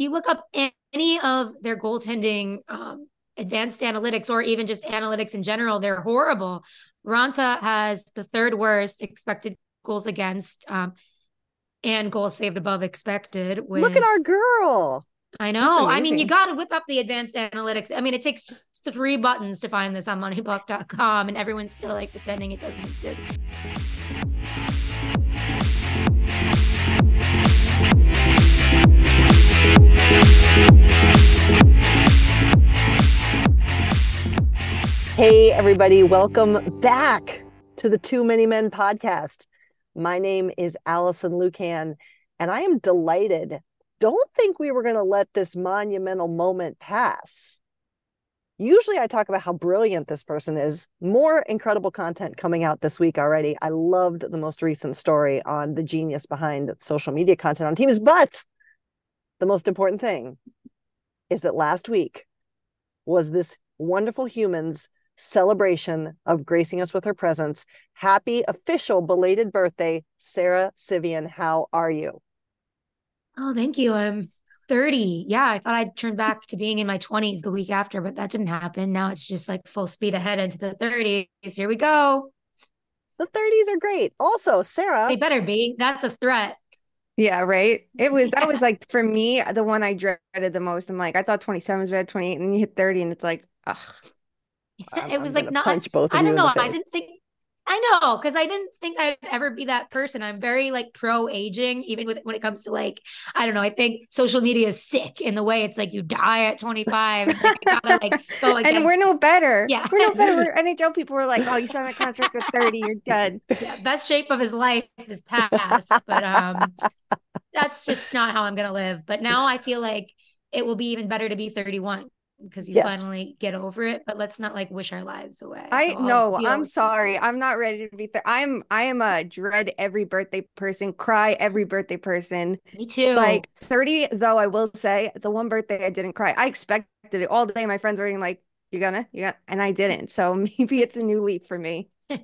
you look up any of their goaltending um, advanced analytics or even just analytics in general, they're horrible. Raanta has the third worst expected goals against um, and goals saved above expected. With, Look at our girl. I know. I mean, you got to whip up the advanced analytics. I mean, it takes three buttons to find this on moneypuck.com, and everyone's still like pretending it doesn't exist. Hey, everybody, welcome back to the Too Many Men podcast. My name is Alison Lukan, and I am delighted. Don't think we were going to let this monumental moment pass. Usually, I talk about how brilliant this person is. More incredible content coming out this week already. I loved the most recent story on the genius behind social media content on teams. But the most important thing is that last week was this wonderful humans celebration of gracing us with her presence. Happy official belated birthday, Sara Civian. How are you? Oh, thank you. I'm 30. Yeah, I thought I'd turn back to being in my 20s the week after, but that didn't happen. Now it's just like full speed ahead into the 30s. Here we go. The 30s are great. Also, Sara. They better be. That's a threat. Yeah, right. It was that was like for me the one I dreaded the most. I'm like, I thought 27 was bad, 28, and then you hit 30, and it's like, ugh. I'm, it was like not punch both I don't know. I didn't think I know because I didn't think I'd ever be that person. I'm very like pro aging, even with when it comes to like I don't know. I think social media is sick in the way it's like you die at 25. And, like, gotta, like, go and we're no better. Yeah, we're no better. We're, NHL people were like, "Oh, you signed a contract at 30, you're dead." Yeah, best shape of his life is past, but um, that's just not how I'm gonna live. But now I feel like it will be even better to be 31 because you yes. finally get over it but let's not like wish our lives away. I so know i'm sorry i'm not ready to be th- i'm i am a dread every birthday person cry every birthday person. Me too. Like 30 though i will say the one birthday i didn't cry i expected it all day. My friends were like you're gonna you got and i didn't. So maybe it's a new leaf for me.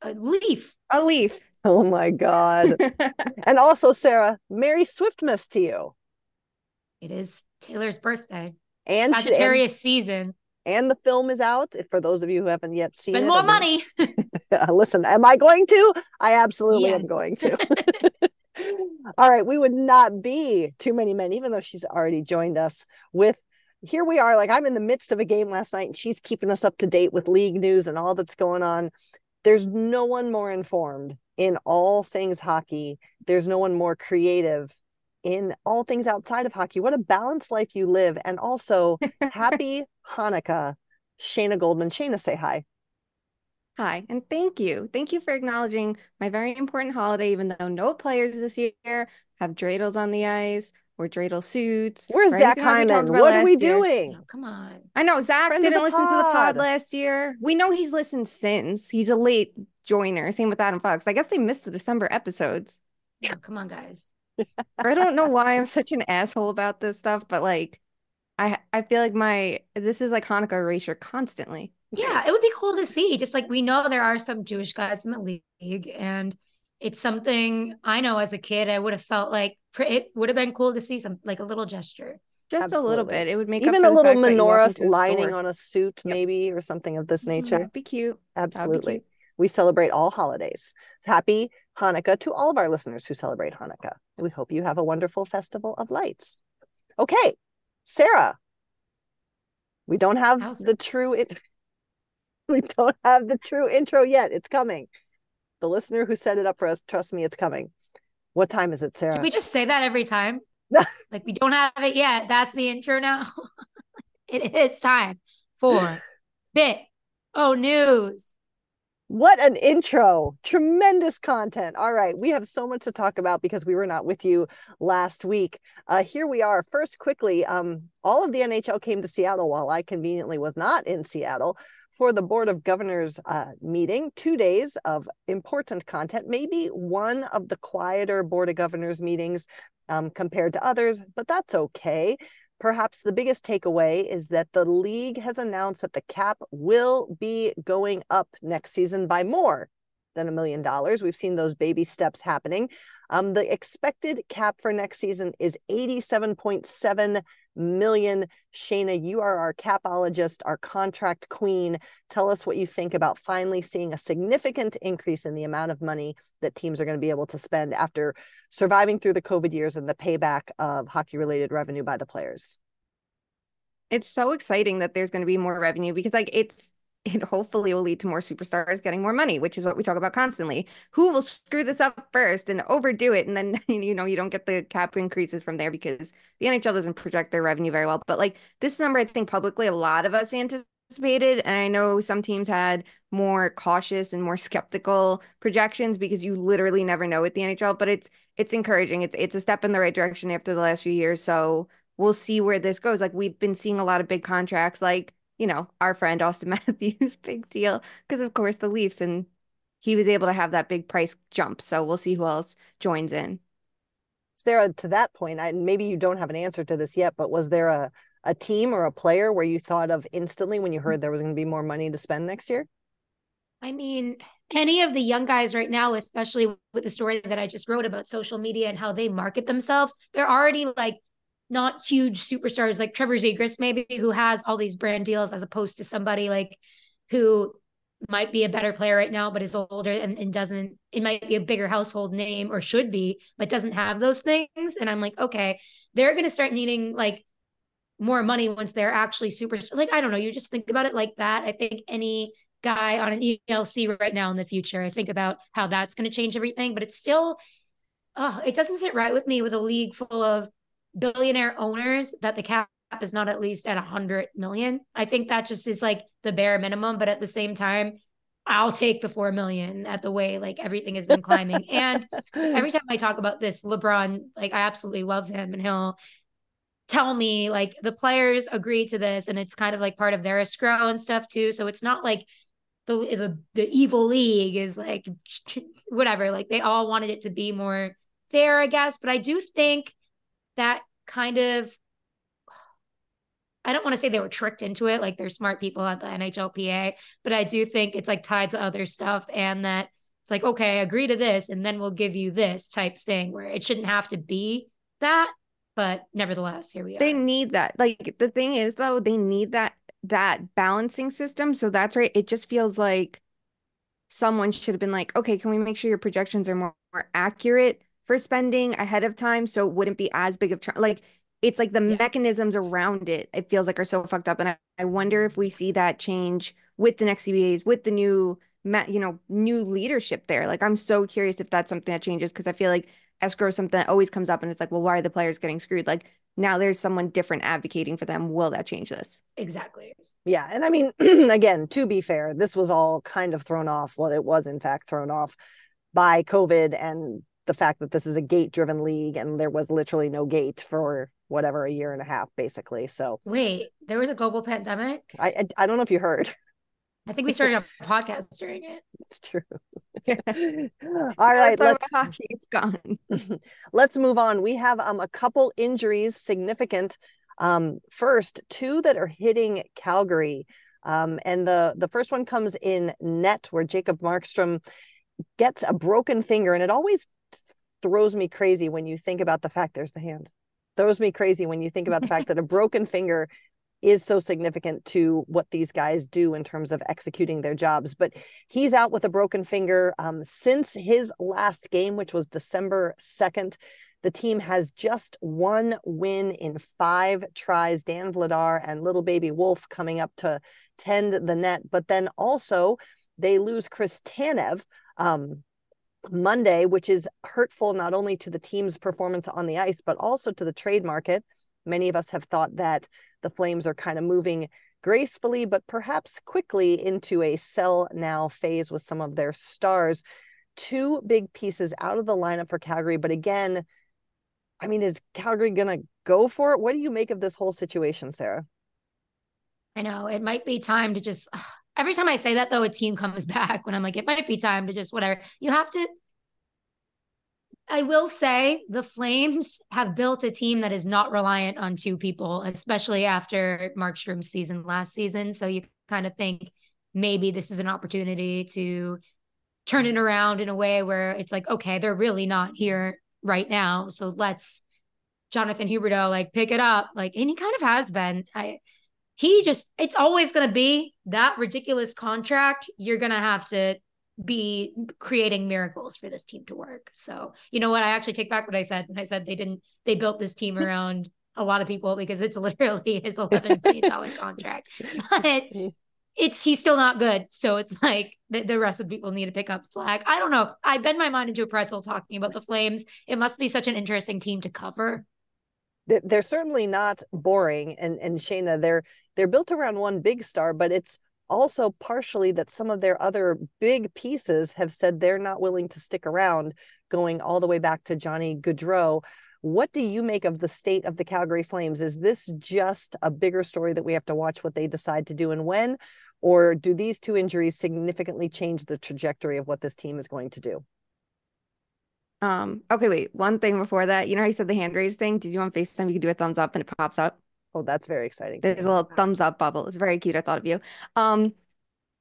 A leaf? A leaf. Oh my god. And also sara merry swiftmas to you. It is taylor's birthday and Sagittarius and, season. And the film is out. For those of you who haven't yet seen Spend it, more money. listen, am I going to? I absolutely yes. am going to. All right, we would not be too many men, even though she's already joined us with here we are. Like I'm in the midst of a game last night, and she's keeping us up to date with league news and all that's going on. There's no one more informed in all things hockey. There's no one more creative in all things outside of hockey. What a balanced life you live. And also, happy Hanukkah, Shayna Goldman. Shayna, say hi. Hi, and thank you. Thank you for acknowledging my very important holiday, even though no players this year have dreidels on the ice or dreidel suits. Where's Zach Hyman? What are we doing? Oh, come on. I know Zach Friend didn't listen pod. to the pod last year. We know he's listened since. He's a late joiner. Same with Adam Fox. I guess they missed the December episodes. Oh, come on, guys. I don't know why I'm such an asshole about this stuff, but like I I feel like my this is like Hanukkah erasure constantly. Yeah, it would be cool to see. Just like we know there are some Jewish guys in the league, and it's something I know as a kid I would have felt like it would have been cool to see some like a little gesture. Just Absolutely. a little bit. It would make even a little menorah lining on a suit, yep. maybe, or something of this mm-hmm. nature. That'd be cute. Absolutely. Be cute. We celebrate all holidays. Happy Hanukkah to all of our listeners who celebrate Hanukkah. We hope you have a wonderful festival of lights. Okay, Sara, we don't have the true it. We don't have the true intro yet. It's coming. The listener who set it up for us, trust me, it's coming. What time is it, Sara? Should we just say that every time? like we don't have it yet. That's the intro now. it is time for bit. Oh, news. What an intro. Tremendous content. All right. We have so much to talk about because we were not with you last week. Uh, here we are. First, quickly, um, all of the NHL came to Seattle while I conveniently was not in Seattle for the Board of Governors uh, meeting. Two days of important content, maybe one of the quieter Board of Governors meetings um, compared to others, but that's okay. Perhaps the biggest takeaway is that the league has announced that the cap will be going up next season by more than a million dollars. We've seen those baby steps happening. Um, the expected cap for next season is 87.7 million. Shayna, you are our capologist, our contract queen. Tell us what you think about finally seeing a significant increase in the amount of money that teams are going to be able to spend after surviving through the COVID years and the payback of hockey related revenue by the players. It's so exciting that there's going to be more revenue because like it's it hopefully will lead to more superstars getting more money, which is what we talk about constantly. Who will screw this up first and overdo it? And then, you know, you don't get the cap increases from there because the NHL doesn't project their revenue very well. But like this number, I think publicly, a lot of us anticipated. And I know some teams had more cautious and more skeptical projections because you literally never know with the NHL, but it's, it's encouraging. It's, it's a step in the right direction after the last few years. So we'll see where this goes. Like we've been seeing a lot of big contracts, like you know, our friend Austin Matthews, big deal, because of course the Leafs and he was able to have that big price jump. So we'll see who else joins in. Sara, to that point, I, maybe you don't have an answer to this yet, but was there a, a team or a player where you thought of instantly when you heard there was going to be more money to spend next year? I mean, any of the young guys right now, especially with the story that I just wrote about social media and how they market themselves, they're already like not huge superstars like Trevor Zegras, maybe who has all these brand deals, as opposed to somebody like who might be a better player right now, but is older and, and doesn't, it might be a bigger household name or should be, but doesn't have those things. And I'm like, okay, they're going to start needing like more money once they're actually super, like, I don't know, you just think about it like that. I think any guy on an ELC right now in the future, I think about how that's going to change everything, but it's still, oh, it doesn't sit right with me with a league full of billionaire owners that the cap is not at least at 100 million. I think that just is like the bare minimum. But at the same time, I'll take the 4 million at the way like everything has been climbing. and every time I talk about this, LeBrun, like I absolutely love him and he'll tell me like the players agree to this and it's kind of like part of their escrow and stuff too. So it's not like the the, the evil league is like whatever. Like they all wanted it to be more fair, I guess. But I do think that kind of I don't want to say they were tricked into it, like they're smart people at the NHLPA, but I do think it's like tied to other stuff and that it's like, okay, agree to this and then we'll give you this type thing where it shouldn't have to be that. But nevertheless, here we are. They need that. Like the thing is though, they need that that balancing system. So that's right. It just feels like someone should have been like, okay, can we make sure your projections are more, more accurate? For spending ahead of time so it wouldn't be as big of tr- like it's like the yeah. mechanisms around it it feels like are so fucked up and I, I wonder if we see that change with the next CBAs with the new you know new leadership there like I'm so curious if that's something that changes because I feel like escrow is something that always comes up and it's like well why are the players getting screwed? Like now there's someone different advocating for them will that change this? Exactly. Yeah and I mean again to be fair this was all kind of thrown off well it was in fact thrown off by COVID and the fact that this is a gate driven league and there was literally no gate for whatever a year and a half basically so. Wait there was a global pandemic? I i, I don't know if you heard. I think we started a podcast during it. It's true. All right let's hockey it's gone. Let's move on. We have um a couple injuries significant. Um first two that are hitting calgary. Um and the the first one comes in net where jacob markstrom gets a broken finger and it always throws me crazy when you think about the fact there's the hand throws me crazy when you think about the fact that a broken finger is so significant to what these guys do in terms of executing their jobs. But he's out with a broken finger um, since his last game, which was December 2nd. The team has just one win in five tries. Dan Vladar and little baby Wolf coming up to tend the net. But then also they lose Chris Tanev. Um, Monday, which is hurtful not only to the team's performance on the ice, but also to the trade market. Many of us have thought that the Flames are kind of moving gracefully, but perhaps quickly into a sell now phase with some of their stars. Two big pieces out of the lineup for Calgary. But again, I mean, is Calgary going to go for it? What do you make of this whole situation, Sara? I know it might be time to just every time I say that though, a team comes back when I'm like, it might be time to just whatever. You have to. I will say the Flames have built a team that is not reliant on two people, especially after Markstrom's season last season. So you kind of think maybe this is an opportunity to turn it around in a way where it's like, okay, they're really not here right now. So let's Jonathan Huberdeau like pick it up. Like, and he kind of has been. I he just it's always gonna be that ridiculous contract. You're gonna have to be creating miracles for this team to work. So, you know what? I actually take back what I said when I said they didn't, they built this team around a lot of people because it's literally his $11 million contract. But it's, he's still not good. So it's like the, the rest of people need to pick up slack. I don't know. I bend my mind into a pretzel talking about the Flames. It must be such an interesting team to cover they're certainly not boring and and Shayna they're they're built around one big star but it's also partially that some of their other big pieces have said they're not willing to stick around, going all the way back to Johnny Gaudreau. What do you make of the state of the Calgary Flames? Is this just a bigger story that we have to watch what they decide to do and when? Or do these two injuries significantly change the trajectory of what this team is going to do? Um, okay, wait, one thing before that. You know how you said the hand raise thing? Did you on FaceTime you could do a thumbs up and it pops up? Oh, that's very exciting. There's a little thumbs up bubble. It's very cute. I thought of you. Um,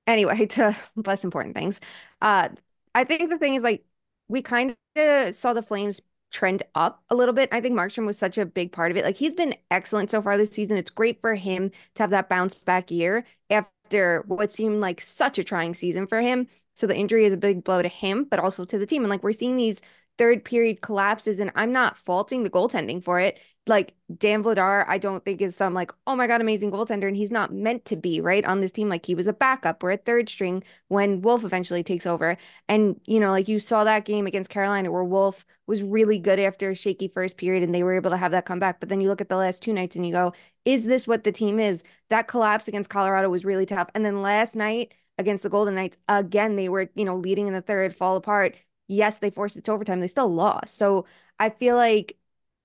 anyway, to less important things. Uh, I think the thing is like we kind of saw the Flames trend up a little bit. I think Markstrom was such a big part of it. Like he's been excellent so far this season. It's great for him to have that bounce back year after what seemed like such a trying season for him. So the injury is a big blow to him, but also to the team. And like we're seeing these third period collapses, and I'm not faulting the goaltending for it like Dan Vladar, I don't think is some like, oh my God, amazing goaltender. And he's not meant to be, right? On this team, like he was a backup or a third string when Wolf eventually takes over. And, you know, like you saw that game against Carolina where Wolf was really good after a shaky first period and they were able to have that comeback. But then you look at the last two nights and you go, is this what the team is? That collapse against Colorado was really tough. And then last night against the Golden Knights, again, they were, you know, leading in the third, fall apart. Yes, they forced it to overtime. They still lost. So I feel like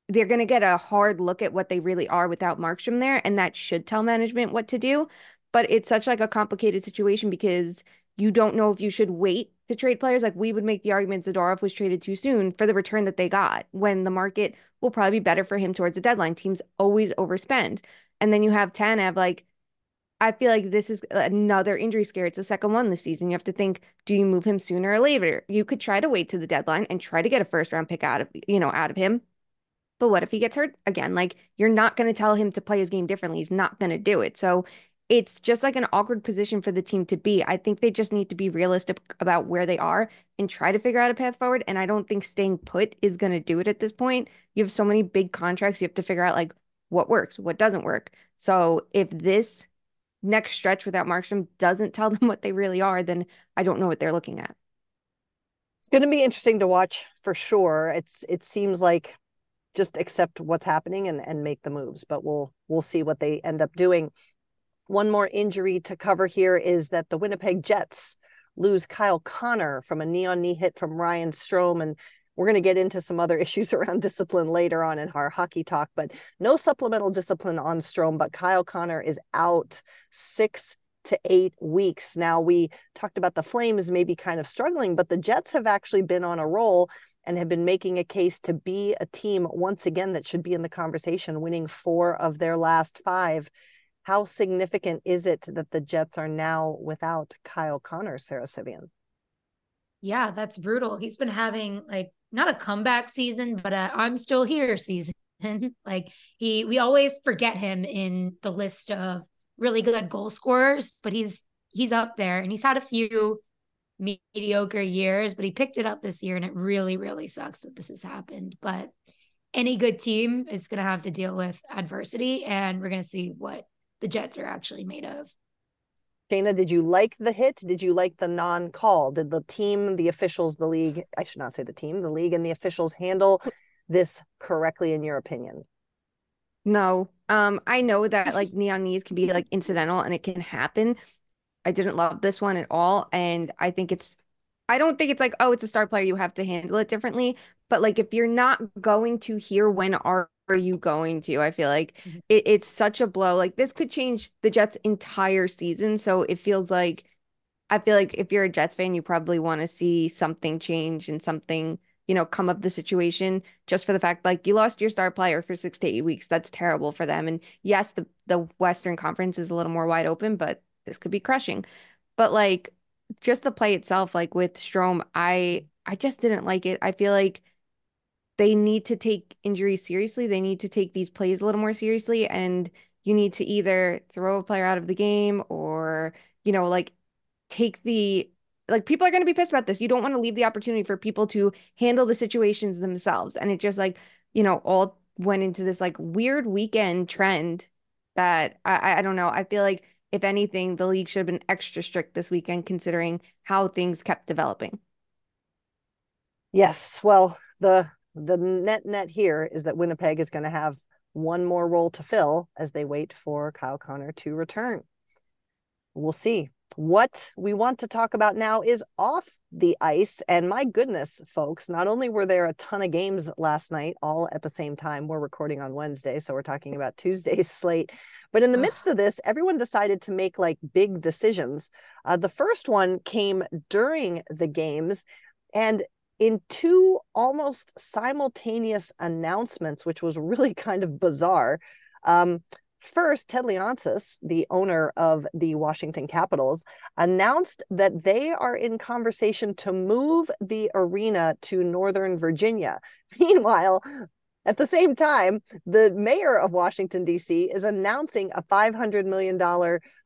they're going to get a hard look at what they really are without Markstrom there, and that should tell management what to do. But it's such like a complicated situation because you don't know if you should wait to trade players. Like we would make the argument Zadorov was traded too soon for the return that they got when the market will probably be better for him towards the deadline. Teams always overspend. And then you have Tanev, like I feel like this is another injury scare. It's the second one this season. You have to think, do you move him sooner or later? You could try to wait to the deadline and try to get a first round pick out of, you know, out of him. But what if he gets hurt again? Like you're not going to tell him to play his game differently. He's not going to do it. So it's just like an awkward position for the team to be. I think they just need to be realistic about where they are and try to figure out a path forward. And I don't think staying put is going to do it at this point. You have so many big contracts. You have to figure out like what works, what doesn't work. So if this next stretch without Markstrom doesn't tell them what they really are, then I don't know what they're looking at. It's going to be interesting to watch for sure. It's it seems like just accept what's happening and, and make the moves. But we'll we'll see what they end up doing. One more injury to cover here is that the Winnipeg Jets lose Kyle Connor from a knee on knee hit from Ryan Strome. And we're going to get into some other issues around discipline later on in our hockey talk, but no supplemental discipline on Strome. But Kyle Connor is out six to eight weeks. Now, we talked about the Flames maybe kind of struggling, but the Jets have actually been on a roll and have been making a case to be a team once again that should be in the conversation, winning four of their last five. How significant is it that the Jets are now without Kyle Connor, Sara Civian? Yeah, that's brutal. He's been having like not a comeback season, but I'm still here season. like he, we always forget him in the list of really good goal scorers, but he's he's up there and he's had a few mediocre years, but he picked it up this year and it really, really sucks that this has happened. But any good team is going to have to deal with adversity and we're going to see what the Jets are actually made of. Shayna, did you like the hit? Did you like the non call? Did the team, the officials, the league, I should not say the team, the league and the officials handle this correctly in your opinion? No. Um, I know that like neon knees can be like incidental and it can happen. I didn't love this one at all. And I think it's I don't think it's like, oh, it's a star player, you have to handle it differently. But like if you're not going to hear when are you going to? I feel like mm-hmm. it, it's such a blow. Like this could change the Jets' entire season. So it feels like I feel like if you're a Jets fan, you probably want to see something change and something you know, come up the situation just for the fact like you lost your star player for six to eight weeks. That's terrible for them. And yes, the the Western Conference is a little more wide open, but this could be crushing. But like just the play itself, like with Strome, I I just didn't like it. I feel like they need to take injuries seriously. They need to take these plays a little more seriously. And you need to either throw a player out of the game or, you know, like take the like people are going to be pissed about this. You don't want to leave the opportunity for people to handle the situations themselves. And it just like, you know, all went into this like weird weekend trend that I, I don't know. I feel like if anything, the league should have been extra strict this weekend considering how things kept developing. Yes. Well, the the net net here is that Winnipeg is going to have one more role to fill as they wait for Kyle Connor to return. We'll see. What we want to talk about now is off the ice. And my goodness, folks, not only were there a ton of games last night, all at the same time, we're recording on Wednesday. So we're talking about Tuesday's slate. But in the midst of this, everyone decided to make like big decisions. Uh, the first one came during the games. And in two almost simultaneous announcements, which was really kind of bizarre. Um, first, Ted Leonsis, the owner of the Washington Capitals, announced that they are in conversation to move the arena to Northern Virginia. Meanwhile, at the same time, the mayor of Washington, D.C., is announcing a $500 million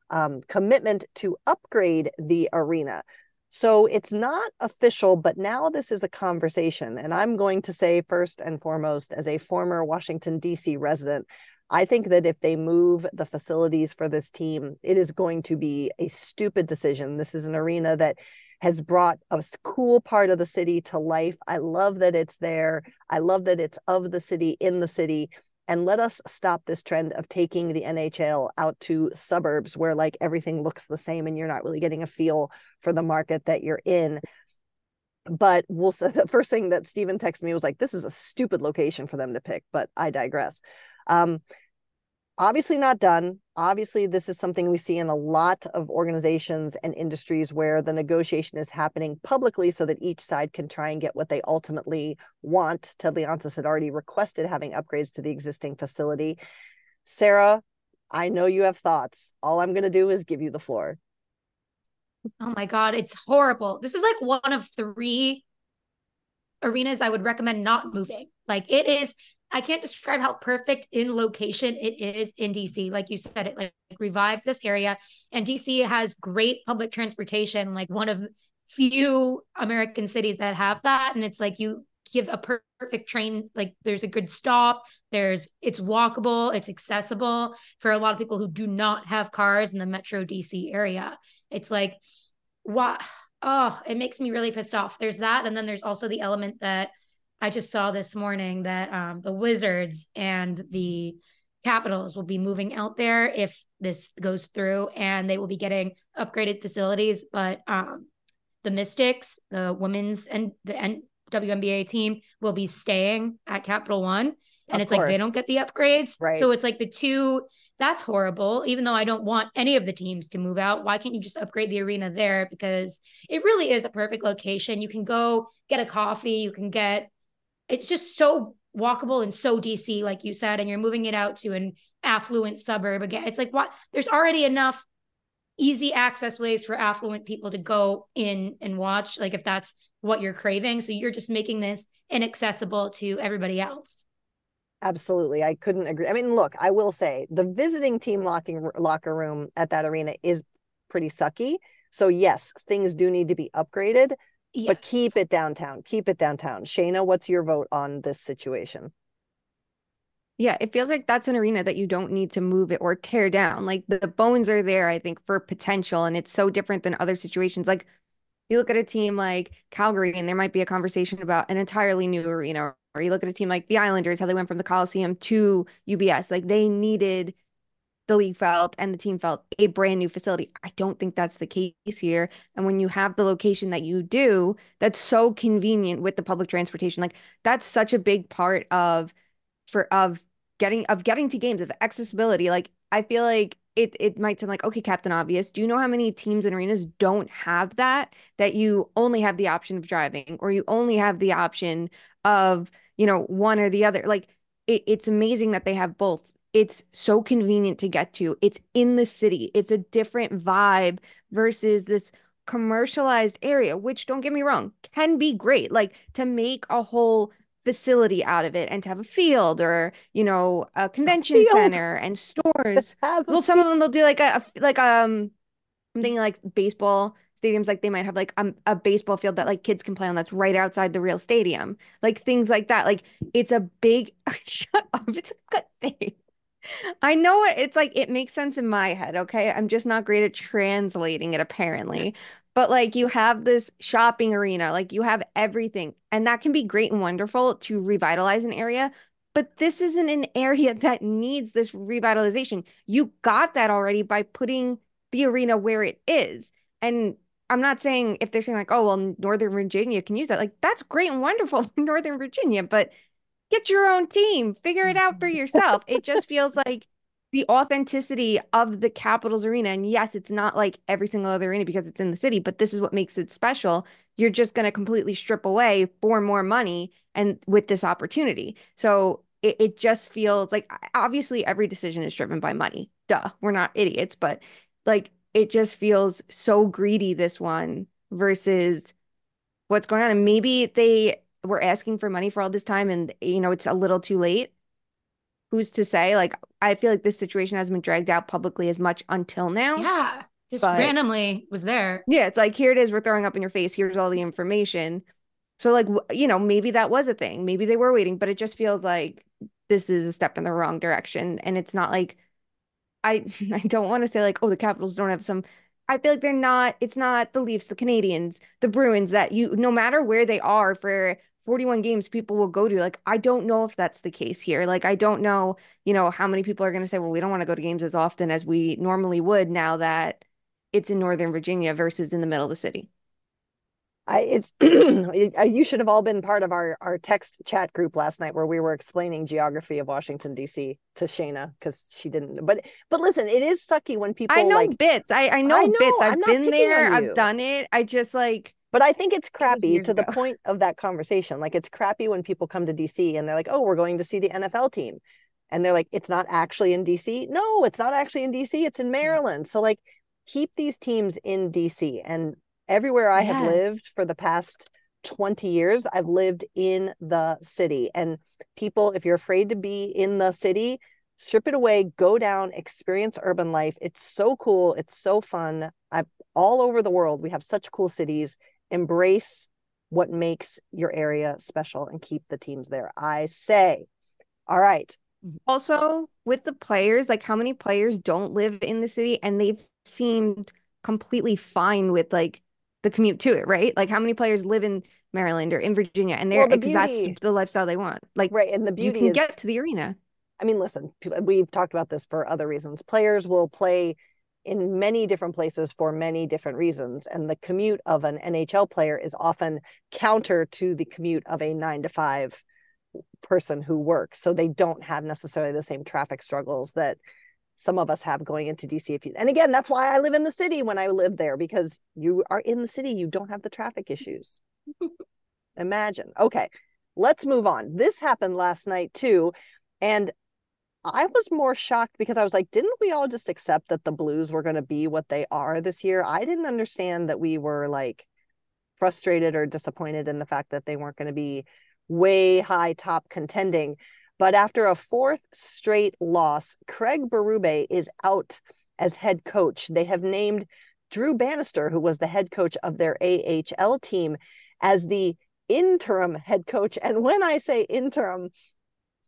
um, commitment to upgrade the arena. So it's not official, but now this is a conversation. And I'm going to say, first and foremost, as a former Washington, D.C. resident, I think that if they move the facilities for this team, it is going to be a stupid decision. This is an arena that has brought a cool part of the city to life. I love that it's there. I love that it's of the city, in the city and let us stop this trend of taking the NHL out to suburbs where like everything looks the same and you're not really getting a feel for the market that you're in. But we'll the first thing that Stephen texted me was like, this is a stupid location for them to pick, but I digress. Um, obviously not done. Obviously, this is something we see in a lot of organizations and industries where the negotiation is happening publicly so that each side can try and get what they ultimately want. Ted Leonsis had already requested having upgrades to the existing facility. Sara, I know you have thoughts. All I'm going to do is give you the floor. Oh my God, it's horrible. This is like one of three arenas I would recommend not moving. Like it is I can't describe how perfect in location it is in DC. Like you said, it like revived this area. And DC has great public transportation, like one of few American cities that have that. And it's like you give a perfect train, like there's a good stop, there's it's walkable, it's accessible for a lot of people who do not have cars in the metro DC area. It's like what oh, it makes me really pissed off. There's that. And then there's also the element that I just saw this morning that um, the Wizards and the Capitals will be moving out there if this goes through, and they will be getting upgraded facilities. But um, the Mystics, the women's and the N- WNBA team, will be staying at Capital One, and of it's course. like they don't get the upgrades. Right. So it's like the two. That's horrible. Even though I don't want any of the teams to move out, why can't you just upgrade the arena there? Because it really is a perfect location. You can go get a coffee. You can get it's just so walkable and so DC, like you said, and you're moving it out to an affluent suburb again. It's like what there's already enough easy access ways for affluent people to go in and watch, like if that's what you're craving. So you're just making this inaccessible to everybody else. Absolutely. I couldn't agree. I mean, look, I will say the visiting team locking locker room at that arena is pretty sucky. So yes, things do need to be upgraded, Yes. But keep it downtown. Keep it downtown. Shayna, what's your vote on this situation? Yeah, it feels like that's an arena that you don't need to move it or tear down. Like the bones are there, I think, for potential. And it's so different than other situations. Like you look at a team like Calgary, and there might be a conversation about an entirely new arena. Or you look at a team like the Islanders, how they went from the Coliseum to UBS. Like they needed the league felt and the team felt a brand new facility. I don't think that's the case here. And when you have the location that you do, that's so convenient with the public transportation. Like that's such a big part of for of getting of getting to games of accessibility. Like I feel like it it might sound like okay, Captain Obvious. Do you know how many teams and arenas don't have that? That you only have the option of driving, or you only have the option of you know one or the other. Like it, it's amazing that they have both it's so convenient to get to. It's in the city. It's a different vibe versus this commercialized area, which don't get me wrong, can be great. Like to make a whole facility out of it and to have a field or you know a convention a center and stores. well, some of them they'll do like a, a like um I'm thinking like baseball stadiums like they might have like um, a baseball field that like kids can play on that's right outside the real stadium like things like that like it's a big shut up it's a good thing I know it, it's like it makes sense in my head, okay? I'm just not great at translating it apparently. But like you have this shopping arena, like you have everything, and that can be great and wonderful to revitalize an area. But this isn't an area that needs this revitalization. You got that already by putting the arena where it is. And I'm not saying if they're saying like, oh, well, Northern Virginia can use that. Like, that's great and wonderful for Northern Virginia, but get your own team, figure it out for yourself. it just feels like the authenticity of the Capitals arena. And yes, it's not like every single other arena because it's in the city, but this is what makes it special. You're just going to completely strip away for more money and with this opportunity. So it, it just feels like obviously every decision is driven by money. Duh, we're not idiots, but like it just feels so greedy, this one versus what's going on. And maybe they were asking for money for all this time and you know it's a little too late. Who's to say? Like i feel like this situation hasn't been dragged out publicly as much until now. Yeah just but, randomly was there. Yeah it's like here it is we're throwing up in your face here's all the information. So like you know maybe that was a thing maybe they were waiting but it just feels like this is a step in the wrong direction. And it's not like i i don't want to say like oh the capitals don't have some I feel like they're not, it's not the Leafs, the Canadiens, the Bruins that you, no matter where they are for 41 games, people will go to. Like, I don't know if that's the case here. Like, I don't know, you know, how many people are going to say, well, we don't want to go to games as often as we normally would now that it's in Northern Virginia versus in the middle of the city. I it's you should have all been part of our our text chat group last night where we were explaining geography of Washington D.C. to Shayna because she didn't. But but listen, it is sucky when people. I know like, bits. I I know, I know bits. I've been there. I've done it. I just like. But I think it's crappy to ago. the point of that conversation. Like it's crappy when people come to DC and they're like, "Oh, we're going to see the NFL team," and they're like, "It's not actually in DC." No, it's not actually in DC. It's in Maryland. So like, keep these teams in DC and everywhere I yes. have lived for the past 20 years, I've lived in the city. And people, if you're afraid to be in the city, strip it away, go down, experience urban life. It's so cool. It's so fun. I've all over the world. We have such cool cities. Embrace what makes your area special and keep the teams there. I say, all right. Also, with the players, like how many players don't live in the city and they've seemed completely fine with like the commute to it, right? Like how many players live in Maryland or in Virginia and they're well, the beauty, that's the lifestyle they want. Like right, and the beauty you can is, get to the arena. I mean, listen, we've talked about this for other reasons. Players will play in many different places for many different reasons, and the commute of an NHL player is often counter to the commute of a nine to five person who works. So they don't have necessarily the same traffic struggles that some of us have going into DC. If you, and again, that's why I live in the city when I live there because you are in the city, you don't have the traffic issues. Imagine. Okay, let's move on. This happened last night too. And I was more shocked because I was like, didn't we all just accept that the Blues were going to be what they are this year? I didn't understand that we were like frustrated or disappointed in the fact that they weren't going to be way high top contending. But after a fourth straight loss, Craig Berube is out as head coach. They have named Drew Bannister, who was the head coach of their AHL team, as the interim head coach. And when I say interim,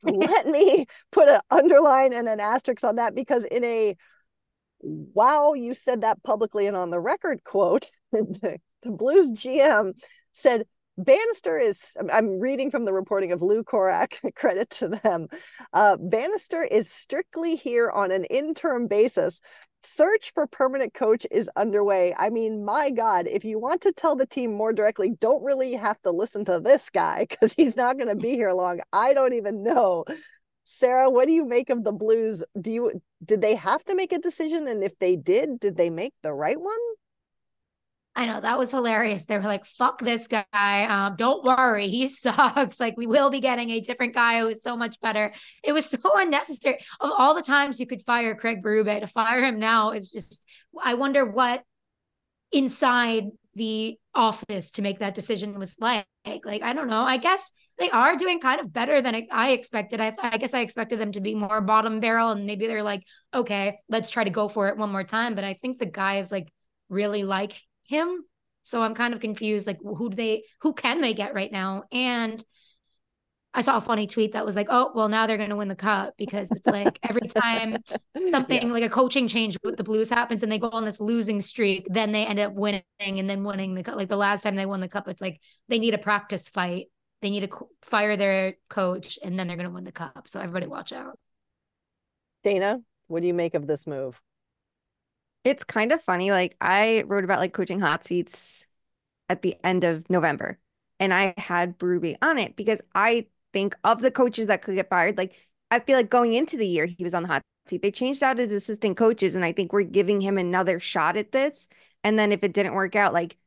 let me put an underline and an asterisk on that because in a wow, you said that publicly and on the record quote, the, the Blues GM said Bannister is, I'm reading from the reporting of Lou Korac, credit to them. Uh, Bannister is strictly here on an interim basis. Search for permanent coach is underway. I mean, my God, if you want to tell the team more directly, don't really have to listen to this guy because he's not going to be here long. I don't even know. Sara, what do you make of the Blues? Do you did they have to make a decision? And if they did, did they make the right one? I know that was hilarious. They were like, fuck this guy. Um, don't worry, he sucks. Like, we will be getting a different guy who is so much better. It was so unnecessary. Of all the times you could fire Craig Berube, to fire him now is just, I wonder what inside the office to make that decision was like. Like, I don't know. I guess they are doing kind of better than I expected. I, I guess I expected them to be more bottom barrel and maybe they're like, okay, let's try to go for it one more time. But I think the guys like really like him. So I'm kind of confused. Like, who do they, who can they get right now? And I saw a funny tweet that was like, oh, well, now they're going to win the cup because it's like every time something yeah. like a coaching change with the Blues happens and they go on this losing streak, then they end up winning and then winning the cup. Like the last time they won the cup, it's like they need a practice fight. They need to fire their coach and then they're going to win the cup. So everybody watch out. Dana, what do you make of this move? It's kind of funny. Like I wrote about like coaching hot seats at the end of November and I had Berube on it because I think of the coaches that could get fired. Like I feel like going into the year, he was on the hot seat. They changed out his assistant coaches, and I think we're giving him another shot at this. And then if it didn't work out, like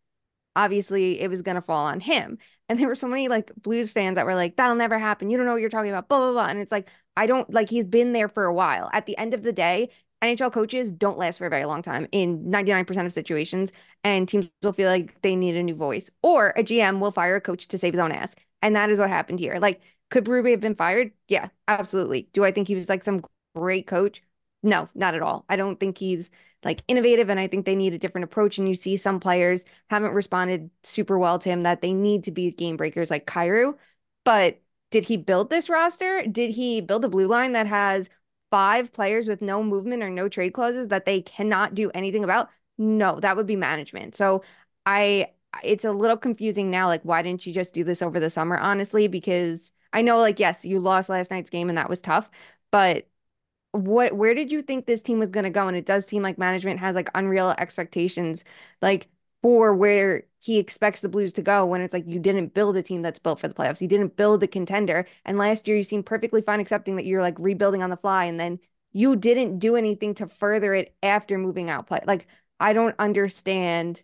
obviously it was gonna fall on him. And there were so many like Blues fans that were like, "That'll never happen. You don't know what you're talking about." Blah blah blah. And it's like I don't like he's been there for a while. At the end of the day, NHL coaches don't last for a very long time in 99% of situations, and teams will feel like they need a new voice, or a GM will fire a coach to save his own ass. And that is what happened here. Like, could Berube have been fired? Yeah, absolutely. Do I think he was like some great coach? No, not at all. I don't think he's like innovative, and I think they need a different approach. And you see some players haven't responded super well to him that they need to be game breakers like Kyrou. But did he build this roster? Did he build a blue line that has five players with no movement or no trade clauses that they cannot do anything about? No, that would be management. So I it's a little confusing now. Like, why didn't you just do this over the summer? Honestly, because I know, like, yes, you lost last night's game and that was tough, but what where did you think this team was going to go? And it does seem like management has like unreal expectations, like for where he expects the Blues to go when it's like you didn't build a team that's built for the playoffs. You didn't build a contender. And last year you seemed perfectly fine accepting that you're like rebuilding on the fly and then you didn't do anything to further it after moving out play. Like I don't understand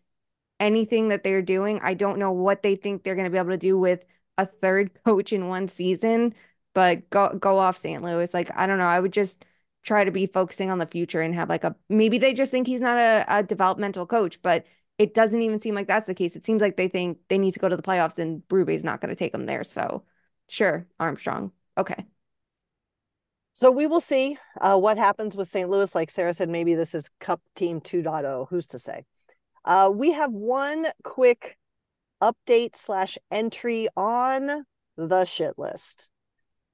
anything that they're doing. I don't know what they think they're going to be able to do with a third coach in one season, but go go off St. Louis. Like I don't know. I would just try to be focusing on the future and have like a maybe they just think he's not a, a developmental coach, but it doesn't even seem like that's the case. It seems like they think they need to go to the playoffs and Berube is not going to take them there. So sure, Armstrong. Okay. So we will see uh, what happens with St. Louis. Like Sara said, maybe this is Cup Team 2.0. Who's to say? Uh, we have one quick update slash entry on the shit list.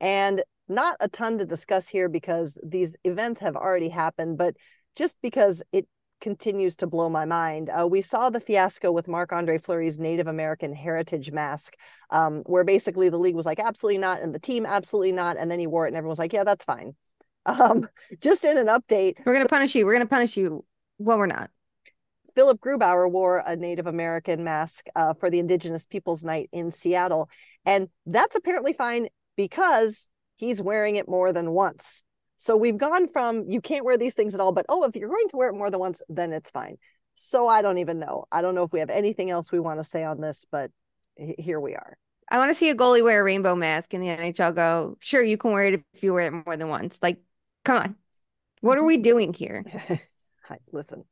And not a ton to discuss here because these events have already happened, but just because it continues to blow my mind. Uh, we saw the fiasco with Marc Andre Fleury's Native American heritage mask, um, where basically the league was like, absolutely not, and the team, absolutely not. And then he wore it, and everyone was like, yeah, that's fine. Um, just in an update, we're going to punish you. We're going to punish you. Well, we're not. Philipp Grubauer wore a Native American mask uh, for the Indigenous Peoples Night in Seattle. And that's apparently fine because he's wearing it more than once. So we've gone from you can't wear these things at all, but oh, if you're going to wear it more than once, then it's fine. So I don't even know. I don't know if we have anything else we want to say on this, but here we are. I want to see a goalie wear a rainbow mask in the NHL go, sure, you can wear it if you wear it more than once. Like, come on. What are we doing here? Listen,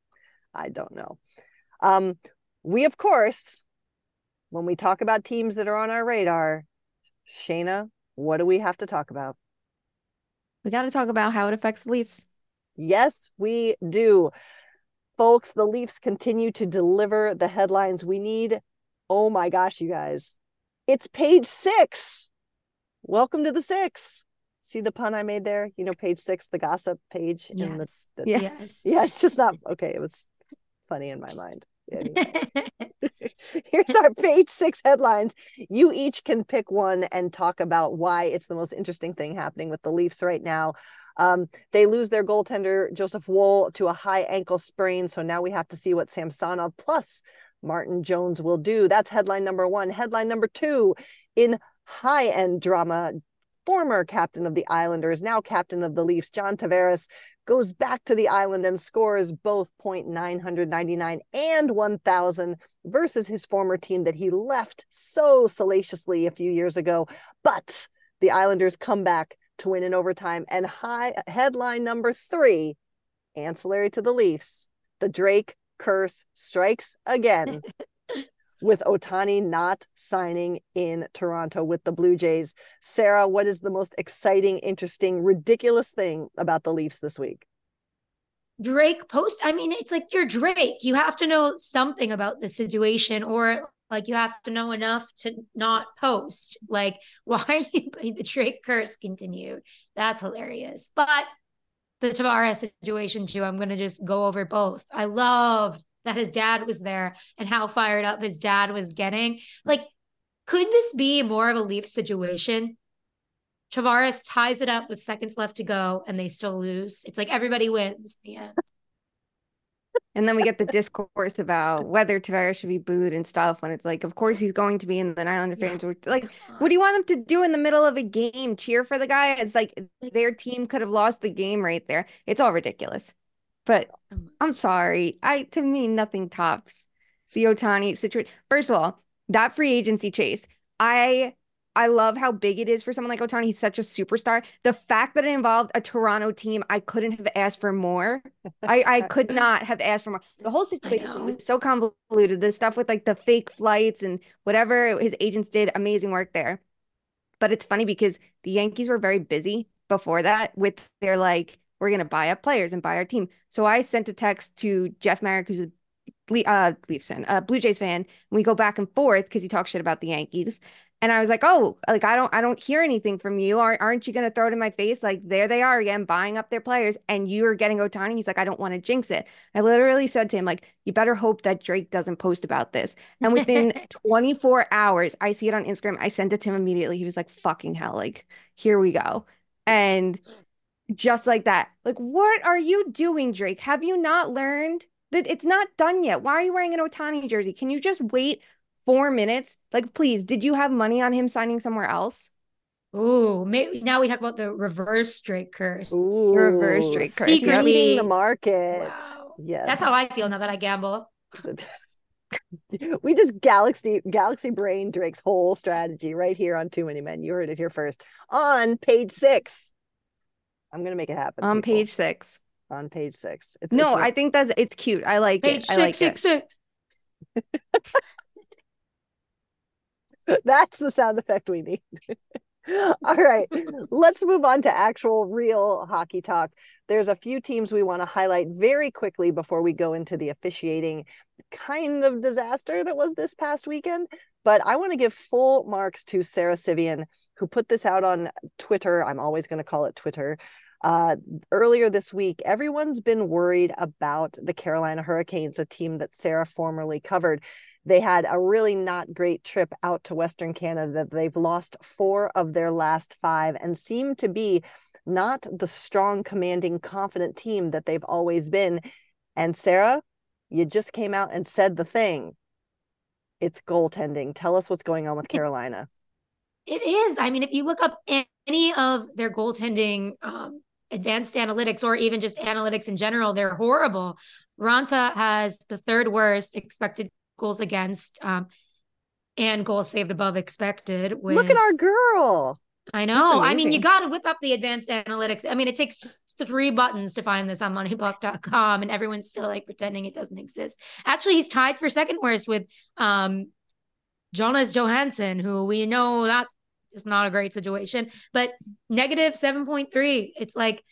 I don't know. Um, we, of course, when we talk about teams that are on our radar, Shayna, what do we have to talk about? We got to talk about how it affects the Leafs. Yes, we do. Folks, the Leafs continue to deliver the headlines we need. Oh my gosh, you guys. It's page six. Welcome to the six. See the pun I made there? You know, page six, the gossip page. Yes. In the, the, yes. Yeah, it's just not okay. It was funny in my mind. Here's our page six headlines. You each can pick one and talk about why it's the most interesting thing happening with the Leafs right now. Um, they lose their goaltender, Joseph Woll, to a high ankle sprain. So now we have to see what Samsonov plus Martin Jones will do. That's headline number one. Headline number two in high end drama, former captain of the Islanders, now captain of the Leafs, John Tavares, goes back to the island and scores both point nine hundred ninety nine and 1000 versus his former team that he left so salaciously a few years ago. But the Islanders come back to win in overtime. And high headline number three, ancillary to the Leafs, the Drake curse strikes again with Ohtani not signing in Toronto with the Blue Jays. Sara, what is the most exciting, interesting, ridiculous thing about the Leafs this week? Drake post. I mean, it's like you're Drake. You have to know something about the situation, or like you have to know enough to not post. Like, why the Drake curse continued? That's hilarious. But the Tavares situation too. I'm gonna just go over both. I loved that his dad was there and how fired up his dad was getting. Like, could this be more of a Leaf situation? Tavares ties it up with seconds left to go and they still lose. It's like everybody wins. Yeah. And then we get the discourse about whether Tavares should be booed and stuff. When it's like, of course he's going to be, and then Islander fans were like, "What do you want them to do in the middle of a game? Cheer for the guy?" It's like their team could have lost the game right there. It's all ridiculous. But oh I'm sorry. I to me nothing tops the Ohtani situation. First of all, that free agency chase. I I love how big it is for someone like Ohtani. He's such a superstar. The fact that it involved a Toronto team, I couldn't have asked for more. I, I could not have asked for more. The whole situation was so convoluted. The stuff with like the fake flights and whatever his agents did, amazing work there. But it's funny because the Yankees were very busy before that with their like we're going to buy up players and buy our team. So I sent a text to Jeff Marek, who's a uh, Leafs fan, a Blue Jays fan. And we go back and forth because he talks shit about the Yankees. And I was like, oh, like I don't, I don't hear anything from you. Aren't, aren't you going to throw it in my face? Like there they are again, buying up their players, and you are getting Ohtani. He's like, I don't want to jinx it. I literally said to him, like, you better hope that Drake doesn't post about this. And within 24 hours, I see it on Instagram. I sent it to him immediately. He was like, fucking hell, like here we go. And just like that. Like, what are you doing, Drake? Have you not learned that it's not done yet? Why are you wearing an Ohtani jersey? Can you just wait four minutes? Like, please, did you have money on him signing somewhere else? Ooh, maybe now we talk about the reverse Drake curse. Ooh, reverse Drake curse. Secretly the market. Wow. Yes. That's how I feel now that I gamble. we just galaxy galaxy brain Drake's whole strategy right here on Too Many Men. You heard it here first on page six. I'm gonna make it happen. On people. page six. On page six. It's, no, it's I think that's it's cute. I like page it. Six, I like six, it. six. that's the sound effect we need. All right, let's move on to actual real hockey talk. There's a few teams we want to highlight very quickly before we go into the officiating kind of disaster that was this past weekend. But I want to give full marks to Sara Civian, who put this out on Twitter. I'm always going to call it Twitter. Uh, earlier this week, everyone's been worried about the Carolina Hurricanes, a team that Sara formerly covered. They had a really not great trip out to Western Canada. They've lost four of their last five and seem to be not the strong, commanding, confident team that they've always been. And Sara, you just came out and said the thing. It's goaltending. Tell us what's going on with Carolina. It is. I mean, if you look up any of their goaltending um, advanced analytics or even just analytics in general, they're horrible. Raanta has the third worst expected goals against um, and goals saved above expected. With, Look at our girl. I know. I mean, you got to whip up the advanced analytics. I mean, it takes three buttons to find this on moneypuck.com and everyone's still like pretending it doesn't exist. Actually, he's tied for second worst with um Jonas Johansson, who we know that is not a great situation, but negative 7.3. It's like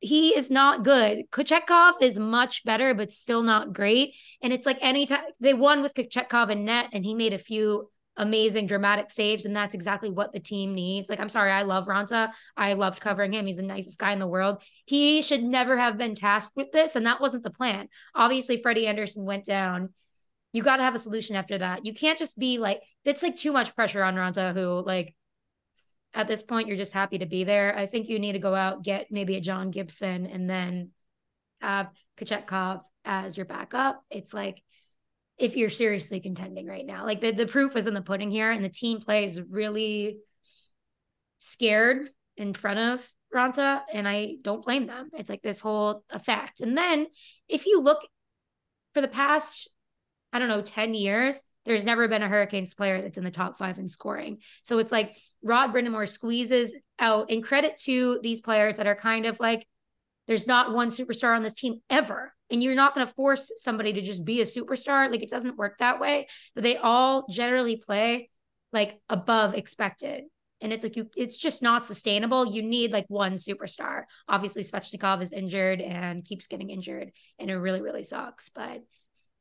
he is not good. Kochetkov is much better, but still not great. And it's like anytime they won with Kochetkov and net, and he made a few amazing dramatic saves and that's exactly what the team needs. Like i'm sorry i love Raanta i loved covering him. He's the nicest guy in the world. He should never have been tasked with this and that wasn't the plan. Obviously freddie Andersen went down. You got to have a solution after that. You can't just be like it's like too much pressure on Raanta who like at this point you're just happy to be there. I think you need to go out get maybe a john gibson and then have Kochetkov as your backup. It's like if you're seriously contending right now. Like the, the proof is in the pudding here, and the team plays really scared in front of Raanta, and I don't blame them. It's like this whole effect. And then if you look for the past, I don't know, 10 years, there's never been a Hurricanes player that's in the top five in scoring. So it's like Rod Brind'Amour squeezes out, and credit to these players that are kind of like There's not one superstar on this team ever. And you're not going to force somebody to just be a superstar. Like it doesn't work that way. But they all generally play like above expected. And it's like you it's just not sustainable. You need like one superstar. Obviously, Svechnikov is injured and keeps getting injured, and it really, really sucks. But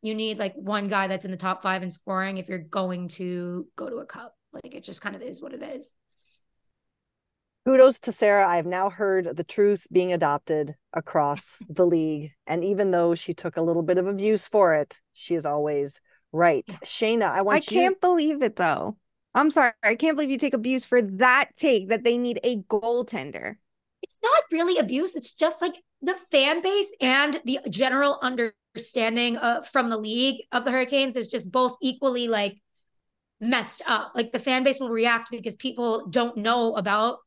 you need like one guy that's in the top five in scoring if you're going to go to a cup. Like it just kind of is what it is. Kudos to Sara. I have now heard the truth being adopted across the league. And even though she took a little bit of abuse for it, she is always right. Yeah. Shayna, I want I you... can't believe it though. I'm sorry. I can't believe you take abuse for that take that they need a goaltender. It's not really abuse. It's just like the fan base and the general understanding uh, from the league of the Hurricanes is just both equally like messed up. Like the fan base will react because people don't know about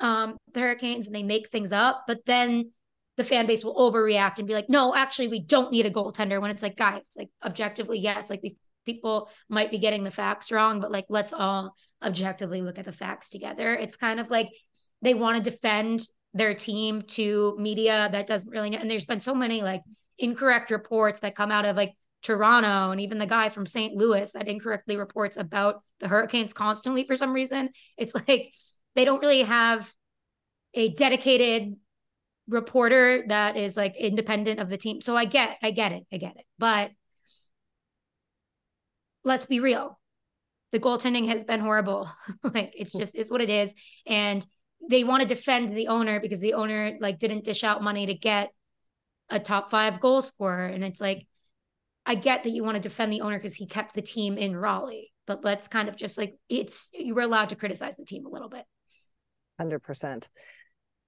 um, the Hurricanes and they make things up, but then the fan base will overreact and be like, no, actually, we don't need a goaltender. When it's like, guys, like objectively, yes, like these people might be getting the facts wrong, but like let's all objectively look at the facts together. It's kind of like they want to defend their team to media that doesn't really. And there's been so many like incorrect reports that come out of like Toronto and even the guy from St. Louis that incorrectly reports about the Hurricanes constantly for some reason. It's like they don't really have a dedicated reporter that is like independent of the team. So I get, I get it, I get it. But let's be real. The goaltending has been horrible. like it's just is what it is. And they want to defend the owner because the owner like didn't dish out money to get a top five goal scorer. And it's like, I get that you want to defend the owner because he kept the team in Raleigh, but let's kind of just like it's you were allowed to criticize the team a little bit. 100%.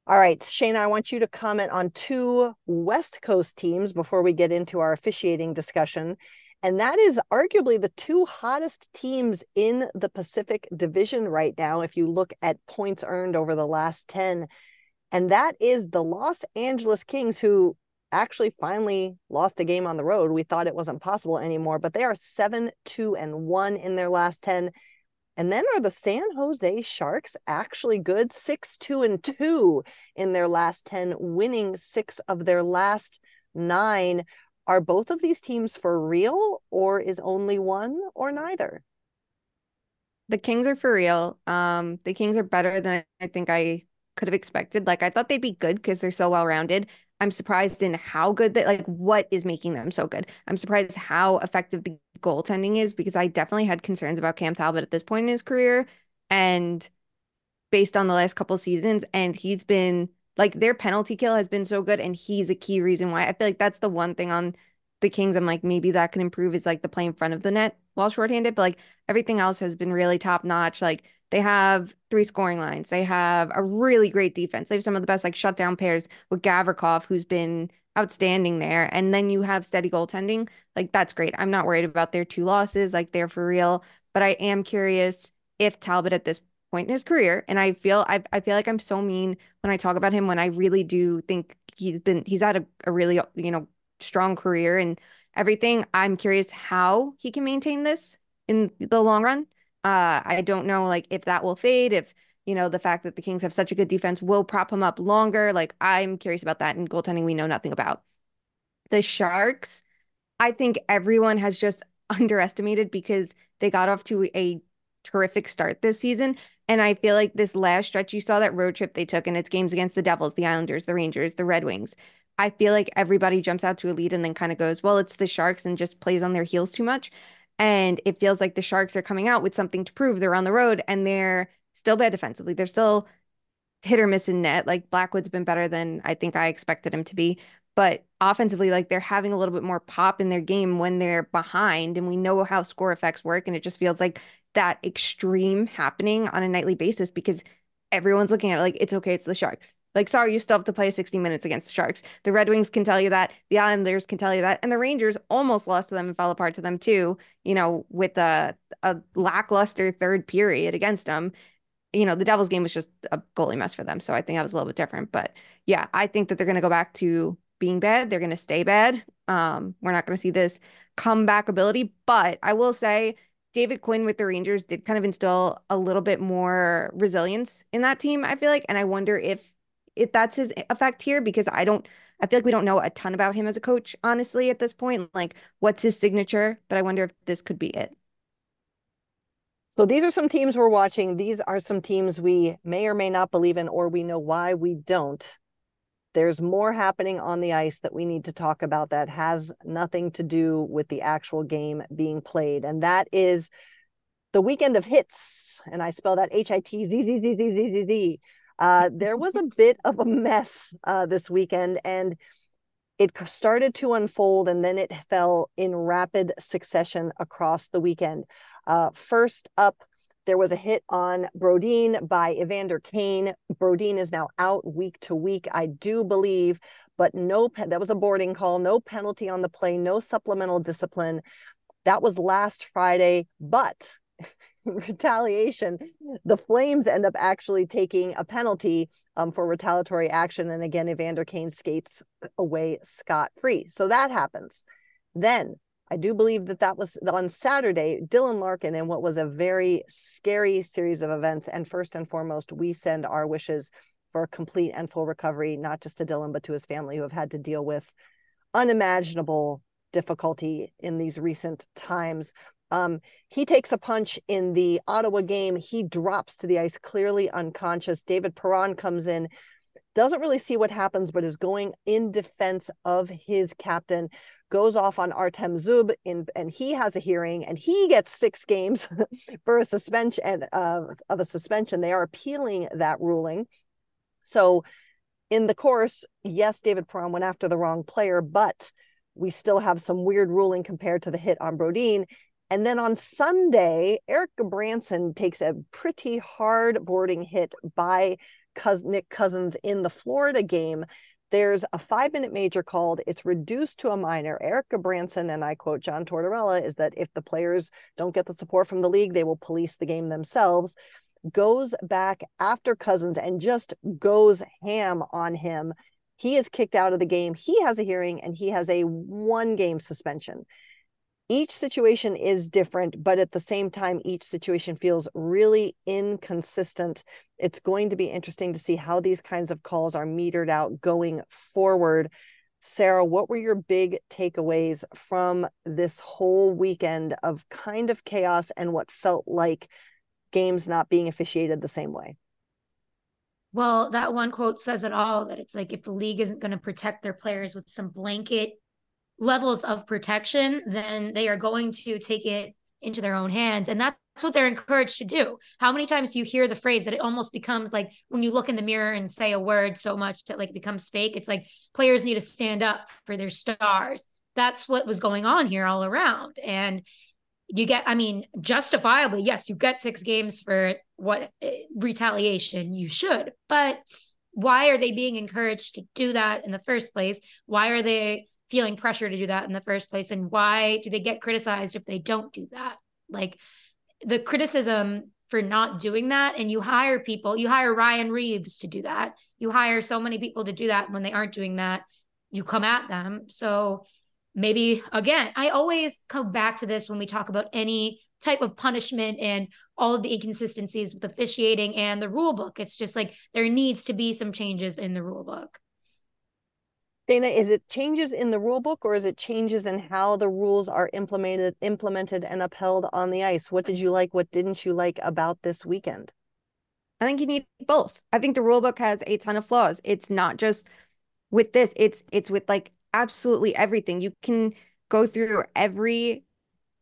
All right, Shayna, I want you to comment on two West Coast teams before we get into our officiating discussion. And that is arguably the two hottest teams in the Pacific Division right now, if you look at points earned over the last 10. And that is the Los Angeles Kings, who actually finally lost a game on the road. We thought it wasn't possible anymore, but they are 7 2 and 1 in their last 10. And then are the San Jose Sharks actually good? 6 2 and 2 in their last 10, winning six of their last nine. Are both of these teams for real, or is only one or neither? The Kings are for real. Um, the Kings are better than I think I could have expected. Like I thought they'd be good because they're so well rounded. I'm surprised in how good they like what is making them so good. I'm surprised how effective the goaltending is because I definitely had concerns about Cam Talbot at this point in his career and based on the last couple seasons and he's been like their penalty kill has been so good and he's a key reason why I feel like that's the one thing on the Kings I'm like maybe that can improve is like the play in front of the net while shorthanded but like everything else has been really top notch like they have three scoring lines. They have a really great defense. They have some of the best like shutdown pairs with Gavrikov, who's been outstanding there. And then you have steady goaltending. Like that's great. I'm not worried about their two losses. Like they're for real. But I am curious if Talbot at this point in his career, and I feel I I feel like I'm so mean when I talk about him when I really do think he's been he's had a, a really you know strong career and everything. I'm curious how he can maintain this in the long run. Uh, I don't know like if that will fade, if you know the fact that the Kings have such a good defense will prop him up longer. Like I'm curious about that. And goaltending, we know nothing about. The Sharks, I think everyone has just underestimated because they got off to a terrific start this season. And I feel like this last stretch, you saw that road trip they took, and it's games against the Devils, the Islanders, the Rangers, the Red Wings. I feel like everybody jumps out to a lead and then kind of goes, well, it's the Sharks and just plays on their heels too much. And it feels like the Sharks are coming out with something to prove. They're on the road and they're still bad defensively. They're still hit or miss in net. Like Blackwood's been better than I think I expected him to be. But offensively, like they're having a little bit more pop in their game when they're behind. And we know how score effects work. And it just feels like that extreme happening on a nightly basis because everyone's looking at it like it's okay, it's the Sharks. Like, sorry, you still have to play 60 minutes against the Sharks. The Red Wings can tell you that. The Islanders can tell you that. And the Rangers almost lost to them and fell apart to them too, you know, with a, a lackluster third period against them. You know, the Devils game was just a goalie mess for them. So I think that was a little bit different. But yeah, I think that they're going to go back to being bad. They're going to stay bad. Um, we're not going to see this comeback ability. But I will say, David Quinn with the Rangers did kind of instill a little bit more resilience in that team, I feel like. And I wonder if if that's his effect here because I don't I feel like we don't know a ton about him as a coach, honestly, at this point. Like, what's his signature? But I wonder if this could be it. So these are some teams we're watching. These are some teams we may or may not believe in, or we know why we don't. There's more happening on the ice that we need to talk about that has nothing to do with the actual game being played. And that is the weekend of hits. And I spell that H I T Z Z Z Z Z Z Z. Uh, there was a bit of a mess uh, this weekend, and it started to unfold and then it fell in rapid succession across the weekend. Uh, first up, there was a hit on Brodin by Evander Kane. Brodin is now out week to week, I do believe, but no, that was a boarding call, no penalty on the play, no supplemental discipline. That was last Friday, but retaliation, the Flames end up actually taking a penalty um, for retaliatory action. And again, Evander Kane skates away scot free. So that happens. Then I do believe that that was on Saturday, Dylan Larkin, in what was a very scary series of events. And first and foremost, we send our wishes for a complete and full recovery, not just to Dylan, but to his family who have had to deal with unimaginable difficulty in these recent times. Um, he takes a punch in the Ottawa game. He drops to the ice, clearly unconscious. David Perron comes in, doesn't really see what happens, but is going in defense of his captain. Goes off on Artem Zub, in, and he has a hearing, and he gets six games for a suspension uh, of a suspension. They are appealing that ruling. So, in the course, yes, David Perron went after the wrong player, but we still have some weird ruling compared to the hit on Brodin. And then on Sunday, Erik Gudbranson takes a pretty hard boarding hit by Nick Cousins in the Florida game. There's a five minute major called. It's reduced to a minor. Erik Gudbranson, and I quote John Tortorella, is that if the players don't get the support from the league, they will police the game themselves. Goes back after Cousins and just goes ham on him. He is kicked out of the game. He has a hearing and he has a one game suspension each situation is different, but at the same time, each situation feels really inconsistent. It's going to be interesting to see how these kinds of calls are metered out going forward. Sara, what were your big takeaways from this whole weekend of kind of chaos and what felt like games not being officiated the same way? Well, that one quote says it all that it's like if the league isn't going to protect their players with some blanket levels of protection, then they are going to take it into their own hands. And that's what they're encouraged to do. How many times do you hear the phrase that it almost becomes like when you look in the mirror and say a word so much that like it becomes fake? It's like players need to stand up for their stars. That's what was going on here all around. And you get, I mean, justifiably, yes, you get six games for what eh, retaliation you should, but why are they being encouraged to do that in the first place? Why are they feeling pressure to do that in the first place and why do they get criticized if they don't do that? Like the criticism for not doing that and you hire people you hire Ryan Reaves to do that. You hire so many people to do that when they aren't doing that. You come at them. So maybe again i always come back to this when we talk about any type of punishment and all of the inconsistencies with officiating and the rule book. It's just like there needs to be some changes in the rule book Shayna, is it changes in the rule book or is it changes in how the rules are implemented implemented and upheld on the ice? What did you like? What didn't you like about this weekend? I think you need both. I think the rule book has a ton of flaws. It's not just with this, it's it's with like absolutely everything. You can go through every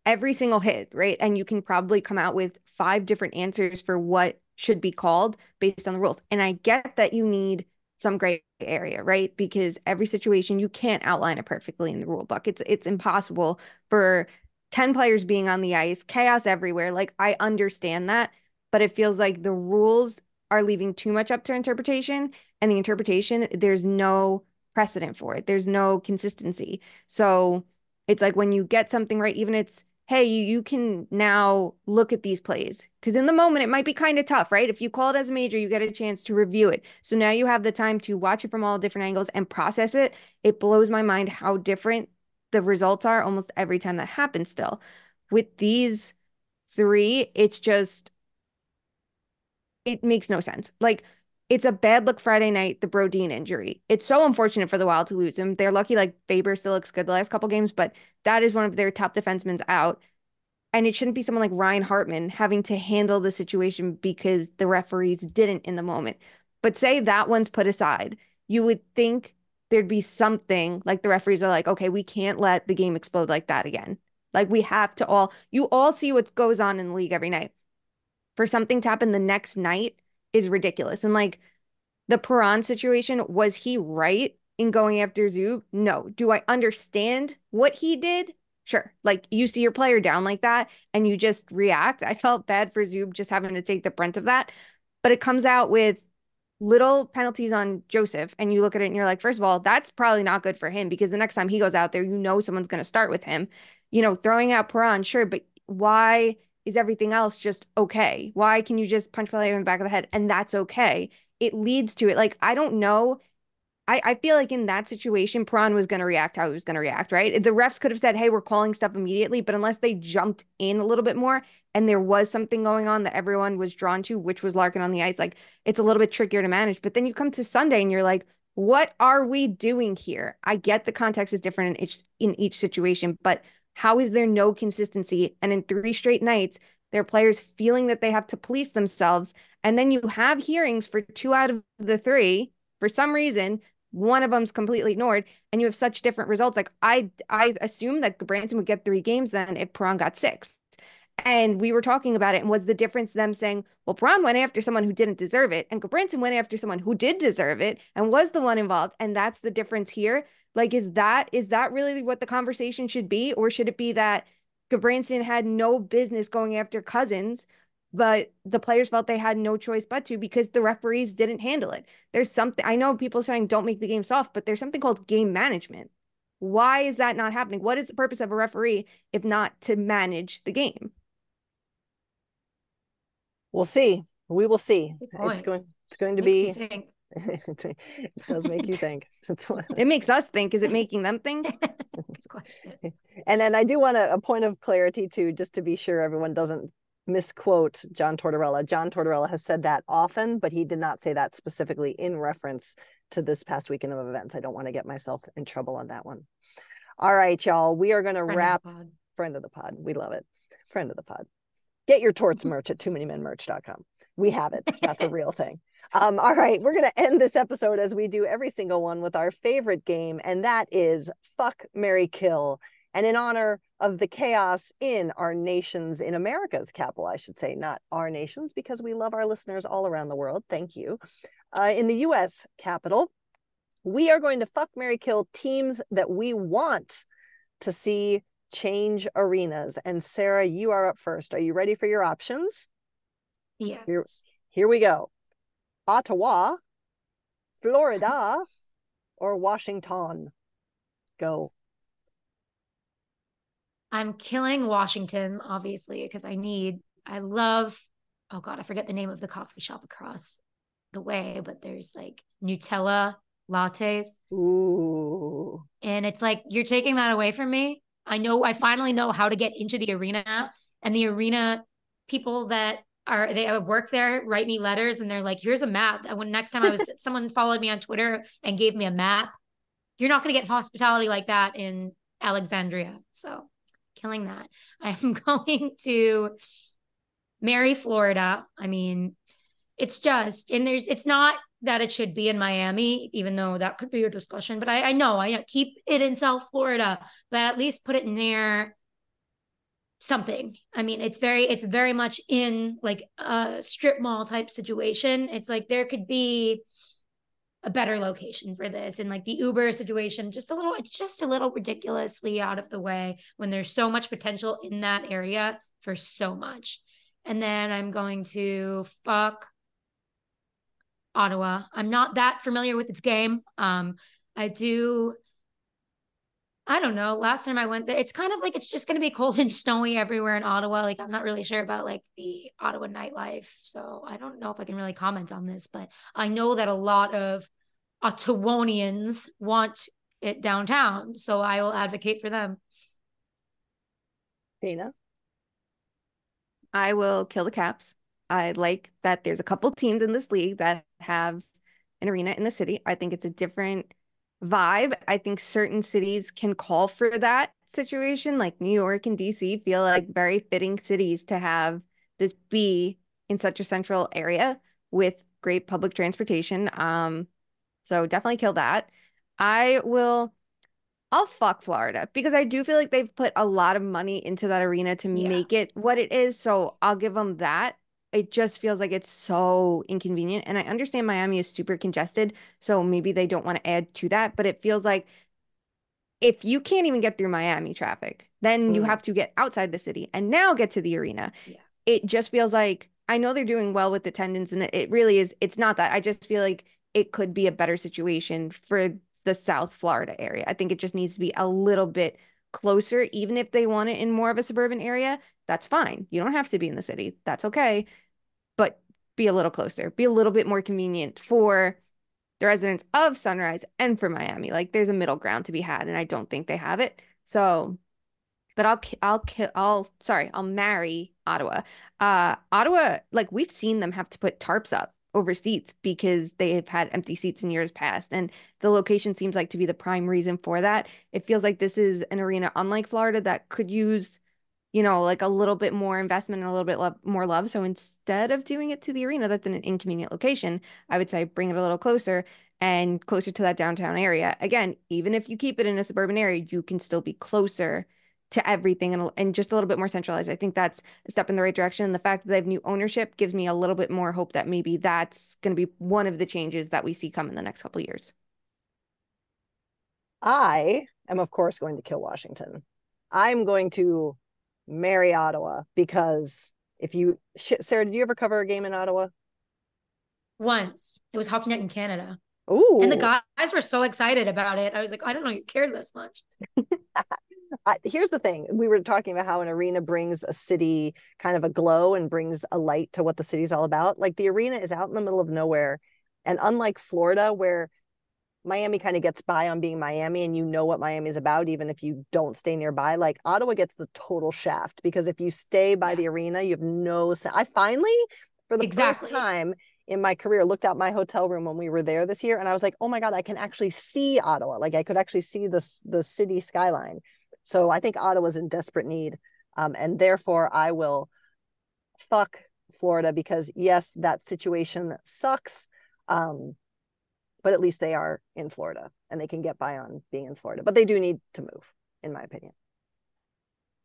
every single hit, right? And you can probably come out with five different answers for what should be called based on the rules. And I get that you need some gray area, right? Because every situation you can't outline it perfectly in the rule book. It's it's impossible for 10 players being on the ice, chaos everywhere. Like I understand that, but it feels like the rules are leaving too much up to interpretation and the interpretation there's no precedent for it. There's no consistency. So it's like when you get something right even it's hey, you, you can now look at these plays. Because in the moment, it might be kind of tough, right? If you call it as a major, you get a chance to review it. So now you have the time to watch it from all different angles and process it. It blows my mind how different the results are almost every time that happens still. With these three, it's just, it makes no sense. Like, it's a bad look Friday night, the Brodin injury. It's so unfortunate for the Wild to lose him. They're lucky like Faber still looks good the last couple games, but that is one of their top defensemen out. And it shouldn't be someone like Ryan Hartman having to handle the situation because the referees didn't in the moment. But say that one's put aside, you would think there'd be something like the referees are like, okay, we can't let the game explode like that again. Like we have to all, you all see what goes on in the league every night. For something to happen the next night is ridiculous. And like the Perron situation, was he right in going after Zub? No. Do I understand what he did? Sure. Like you see your player down like that and you just react. I felt bad for Zub just having to take the brunt of that. But it comes out with little penalties on Joseph. And you look at it and you're like, first of all, that's probably not good for him because the next time he goes out there, you know someone's going to start with him. You know, throwing out Perron, sure, but why is everything else just okay? Why can you just punch player in the back of the head and that's okay? It leads to it. Like, I don't know. I, I feel like in that situation, Perron was going to react how he was going to react, right? The refs could have said, hey, we're calling stuff immediately. But unless they jumped in a little bit more and there was something going on that everyone was drawn to, which was Larkin on the ice, like it's a little bit trickier to manage. But then you come to Sunday and you're like, what are we doing here? I get the context is different in each in each situation, but how is there no consistency? And in three straight nights, there are players feeling that they have to police themselves. And then you have hearings for two out of the three. For some reason, one of them's completely ignored, and you have such different results. Like I, I assumed that Branson would get three games then if Perron got six. And we were talking about it, and was the difference them saying, well, Perron went after someone who didn't deserve it, and Branson went after someone who did deserve it and was the one involved. And that's the difference here. Like, is that is that really what the conversation should be? Or should it be that Gudbranson had no business going after Cousins, but the players felt they had no choice but to because the referees didn't handle it. There's something I know people saying don't make the game soft, but there's something called game management. Why is that not happening? What is the purpose of a referee if not to manage the game? We'll see. We will see. It's going it's going to Makes be it does make you think. it makes us think. Is it making them think? and then I do want a, a point of clarity too, just to be sure everyone doesn't misquote John Tortorella. John Tortorella has said that often, but he did not say that specifically in reference to this past weekend of events. I don't want to get myself in trouble on that one. All right, y'all. We are going to wrap. Friend of the pod. We love it. Friend of the pod. Get your torts merch at too many men merch.com. We have it. That's a real thing. Um, all right, we're going to end this episode as we do every single one with our favorite game, and that is Fuck, Mary Kill. And in honor of the chaos in our nations, in America's capital, I should say, not our nations, because we love our listeners all around the world. Thank you. Uh, in the US capital, we are going to fuck, Mary Kill teams that we want to see change arenas. And Sara, you are up first. Are you ready for your options? Yes. Here, here we go. Ottawa, Florida, or Washington? Go. I'm killing Washington, obviously, because I need, I love, oh God, I forget the name of the coffee shop across the way, but there's like Nutella lattes. Ooh. And it's like, you're taking that away from me. I know, I finally know how to get into the arena and the arena people that are they work there write me letters and they're like here's a map. When next time i was someone followed me on twitter and gave me a map you're not going to get hospitality like that in alexandria. So killing that. I'm going to marry florida. I mean it's just and there's it's not that it should be in miami even though that could be a discussion but i, I know i keep it in south florida but at least put it near something. I mean, it's very it's very much in like a strip mall type situation. It's like there could be a better location for this and like the Uber situation just a little it's just a little ridiculously out of the way when there's so much potential in that area for so much. And then I'm going to fuck Ottawa. I'm not that familiar with its game. Um I do I don't know. Last time I went there, it's kind of like it's just going to be cold and snowy everywhere in Ottawa. Like I'm not really sure about like the Ottawa nightlife, so I don't know if I can really comment on this. But I know that a lot of Ottawanians want it downtown, so I will advocate for them. Shayna, I will kill the Caps. I like that there's a couple teams in this league that have an arena in the city. I think it's a different vibe. I think certain cities can call for that situation, like New York and DC feel like very fitting cities to have this be in such a central area with great public transportation. Um, so definitely kill that. I will I'll fuck Florida because I do feel like they've put a lot of money into that arena to yeah. make it what it is. So I'll give them that. It just feels like it's so inconvenient. And I understand Miami is super congested. So maybe they don't want to add to that. But it feels like if you can't even get through Miami traffic, then mm. you have to get outside the city and now get to the arena. Yeah. It just feels like I know they're doing well with attendance and it really is. It's not that. I just feel like it could be a better situation for the South Florida area. I think it just needs to be a little bit closer, even if they want it in more of a suburban area. That's fine. You don't have to be in the city. That's okay. But be a little closer, be a little bit more convenient for the residents of Sunrise and for Miami. Like there's a middle ground to be had, and I don't think they have it. So, but I'll, I'll, I'll, sorry, I'll marry Ottawa. Uh, Ottawa, like we've seen them have to put tarps up over seats because they have had empty seats in years past. And the location seems like to be the prime reason for that. It feels like this is an arena, unlike Florida, that could use, you know, like a little bit more investment and a little bit more love. So instead of doing it to the arena that's in an inconvenient location, I would say bring it a little closer and closer to that downtown area. Again, even if you keep it in a suburban area, you can still be closer to everything and, and just a little bit more centralized. I think that's a step in the right direction. The fact that they have new ownership gives me a little bit more hope that maybe that's going to be one of the changes that we see come in the next couple years. I am, of course, going to kill Washington. I'm going to marry Ottawa because if you, Sara, did you ever cover a game in Ottawa? Once. It was Hockey Night in Canada. Ooh. And the guys were so excited about it. I was like, I don't know you cared this much. Here's the thing we were talking about how an arena brings a city kind of a glow and brings a light to what the city's all about like the arena is out in the middle of nowhere and unlike florida where miami kind of gets by on being miami and you know what miami is about even if you don't stay nearby like ottawa gets the total shaft because if you stay by the arena you have no i finally for the exactly. first time in my career looked out my hotel room when we were there this year and I was like, "Oh my god, I can actually see Ottawa. Like I could actually see the the city skyline." So I think Ottawa's in desperate need. Um, and therefore, I will fuck Florida because, yes, that situation sucks. Um, but at least they are in Florida and they can get by on being in Florida. But they do need to move, in my opinion.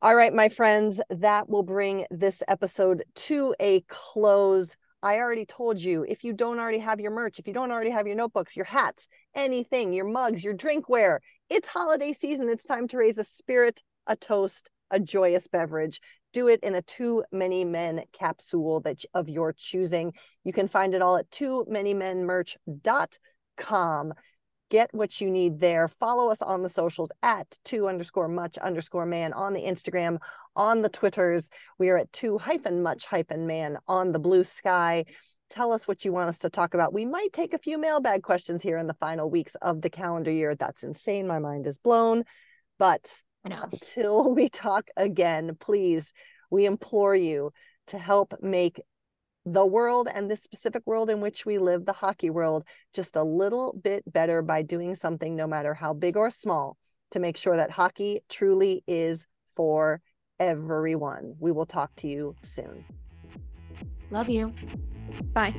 All right, my friends, that will bring this episode to a close. I already told you if you don't already have your merch, if you don't already have your notebooks, your hats, anything, your mugs, your drinkware, it's holiday season. It's time to raise a spirit, a toast, a joyous beverage. Do it in a too many men capsule that of your choosing. You can find it all at too many men merch.com. Get what you need there. Follow us on the socials at two underscore much underscore man on the Instagram, on the Twitters. We are at two hyphen much hyphen man on the blue sky tell us what you want us to talk about. We might take a few mailbag questions here in the final weeks of the calendar year. That's insane. My mind is blown. But until we talk again, please, we implore you to help make the world and this specific world in which we live, the hockey world, just a little bit better by doing something, no matter how big or small, to make sure that hockey truly is for everyone. We will talk to you soon. Love you. Bye.